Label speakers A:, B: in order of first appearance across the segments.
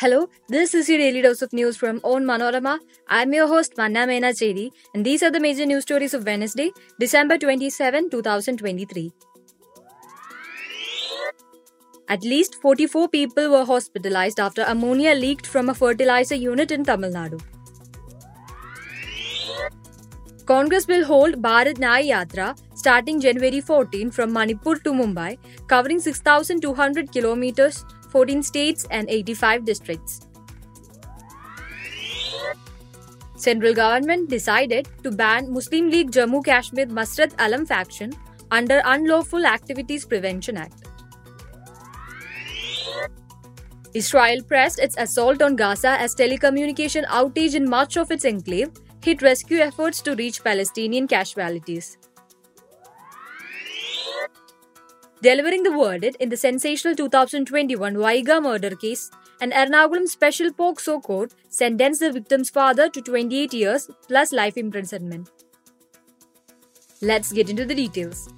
A: Hello, this is your daily dose of news from Onmanorama. I'm your host Manna Mena Chedi, and these are the major news stories of Wednesday, December 27, 2023. At least 44 people were hospitalized after ammonia leaked from a fertilizer unit in Tamil Nadu. Congress will hold Bharat Nyaya Yatra starting January 14 from Manipur to Mumbai, covering 6,200 kilometers, 14 states and 85 districts. Central government decided to ban Muslim League Jammu Kashmir Masrat Alam faction under Unlawful Activities Prevention Act. Israel pressed its assault on Gaza as telecommunication outage in much of its enclave hit rescue efforts to reach Palestinian casualties. Delivering the verdict in the sensational 2021 Vaiga murder case, an Ernakulam special POCSO court sentenced the victim's father to 28 years plus life imprisonment. Let's get into the details.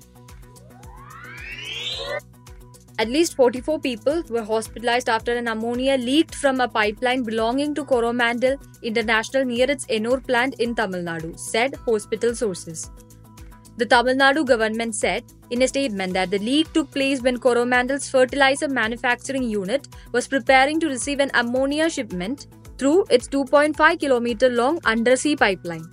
A: At least 44 people were hospitalized after an ammonia leaked from a pipeline belonging to Coromandel International near its Ennore plant in Tamil Nadu, said hospital sources. The Tamil Nadu government said in a statement that the leak took place when Coromandel's fertilizer manufacturing unit was preparing to receive an ammonia shipment through its 2.5 kilometer long undersea pipeline.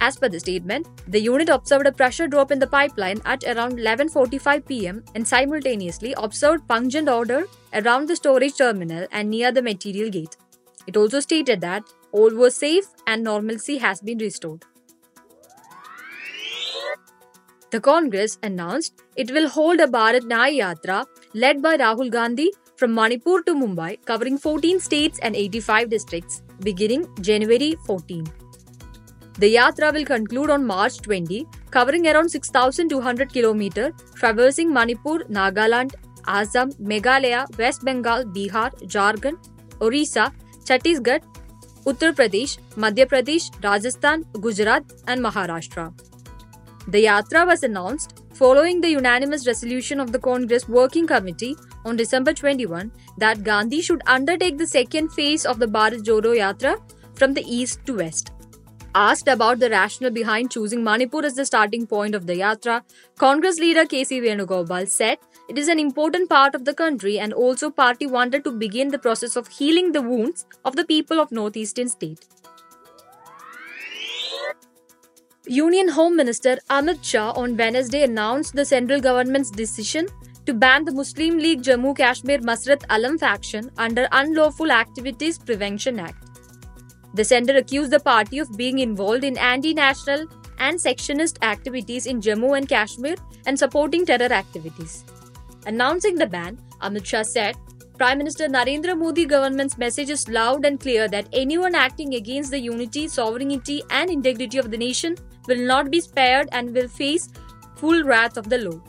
A: As per the statement, the unit observed a pressure drop in the pipeline at around 11:45 pm and simultaneously observed pungent odor around the storage terminal and near the material gate. It also stated that all was safe and normalcy has been restored. The Congress announced it will hold a Bharat Nyaya Yatra led by Rahul Gandhi from Manipur to Mumbai, covering 14 states and 85 districts, beginning January 14. The Yatra will conclude on March 20, covering around 6,200 km, traversing Manipur, Nagaland, Assam, Meghalaya, West Bengal, Bihar, Jharkhand, Orissa, Chhattisgarh, Uttar Pradesh, Madhya Pradesh, Rajasthan, Gujarat, and Maharashtra. The Yatra was announced following the unanimous resolution of the Congress Working Committee on December 21 that Gandhi should undertake the second phase of the Bharat Jodo Yatra from the east to west. Asked about the rationale behind choosing Manipur as the starting point of the Yatra, Congress leader K.C. Venugopal said it is an important part of the country and also party wanted to begin the process of healing the wounds of the people of northeastern state. Union Home Minister Amit Shah on Wednesday announced the central government's decision to ban the Muslim League Jammu Kashmir Masrat Alam faction under Unlawful Activities Prevention Act. The centre accused the party of being involved in anti national and secessionist activities in Jammu and Kashmir and supporting terror activities. Announcing the ban, Amit Shah said, Prime Minister Narendra Modi government's message is loud and clear that anyone acting against the unity, sovereignty, and integrity of the nation will not be spared and will face full wrath of the law.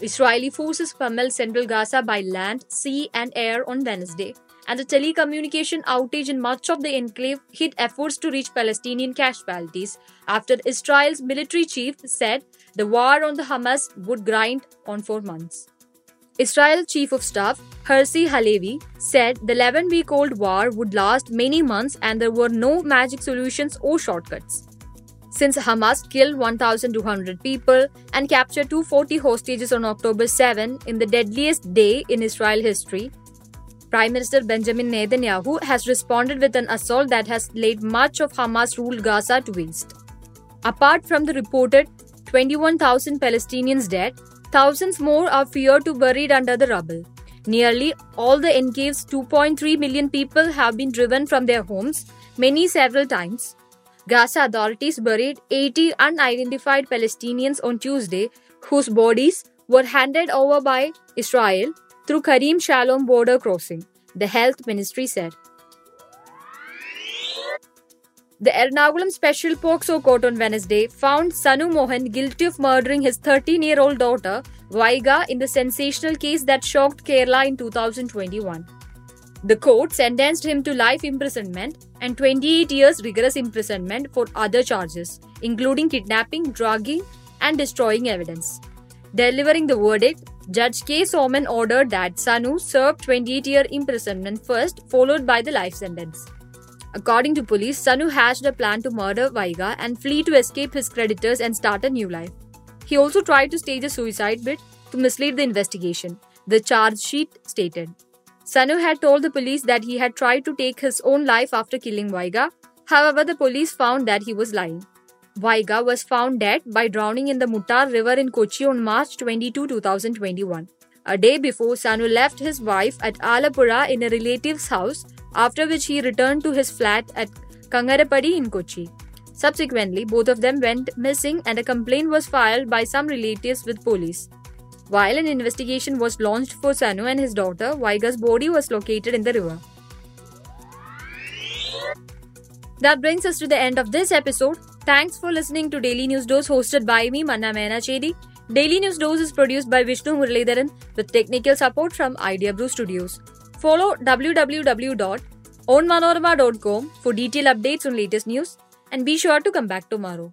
A: Israeli forces pummeled central Gaza by land, sea, and air on Wednesday, and a telecommunication outage in much of the enclave hit efforts to reach Palestinian casualties after Israel's military chief said the war on the Hamas would grind on for months. Israel Chief of Staff Herzi Halevi said the 11 week old war would last many months and there were no magic solutions or shortcuts. Since Hamas killed 1,200 people and captured 240 hostages on October 7 in the deadliest day in Israel history, Prime Minister Benjamin Netanyahu has responded with an assault that has laid much of Hamas ruled Gaza to waste. Apart from the reported 21,000 Palestinians dead, thousands more are feared to be buried under the rubble. Nearly all the encave's 2.3 million people have been driven from their homes, many several times. Gaza authorities buried 80 unidentified Palestinians on Tuesday, whose bodies were handed over by Israel through Kerem Shalom border crossing, the health ministry said. The Ernakulam Special POCSO Court on Wednesday found Sanu Mohan guilty of murdering his 13 year old daughter, Vaiga, in the sensational case that shocked Kerala in 2021. The court sentenced him to life imprisonment and 28 years rigorous imprisonment for other charges, including kidnapping, drugging, and destroying evidence. Delivering the verdict, Judge K. Soman ordered that Sanu serve 28 year imprisonment first, followed by the life sentence. According to police, Sanu hatched a plan to murder Vaiga and flee to escape his creditors and start a new life. He also tried to stage a suicide bid to mislead the investigation, the charge sheet stated. Sanu had told the police that he had tried to take his own life after killing Vaiga. However, the police found that he was lying. Vaiga was found dead by drowning in the Muttar River in Kochi on March 22, 2021. A day before, Sanu left his wife at Alappuzha in a relative's house, after which he returned to his flat at Kangarappady in Kochi. Subsequently, both of them went missing and a complaint was filed by some relatives with police. While an investigation was launched for Sanu and his daughter, Vaiga's body was located in the river. That brings us to the end of this episode. Thanks for listening to Daily News Dose hosted by me, Manna Mehna Chedi. Daily News Dose is produced by Vishnu Muralidharan with technical support from Idea Brew Studios. Follow www.onmanorama.com for detailed updates on latest news and be sure to come back tomorrow.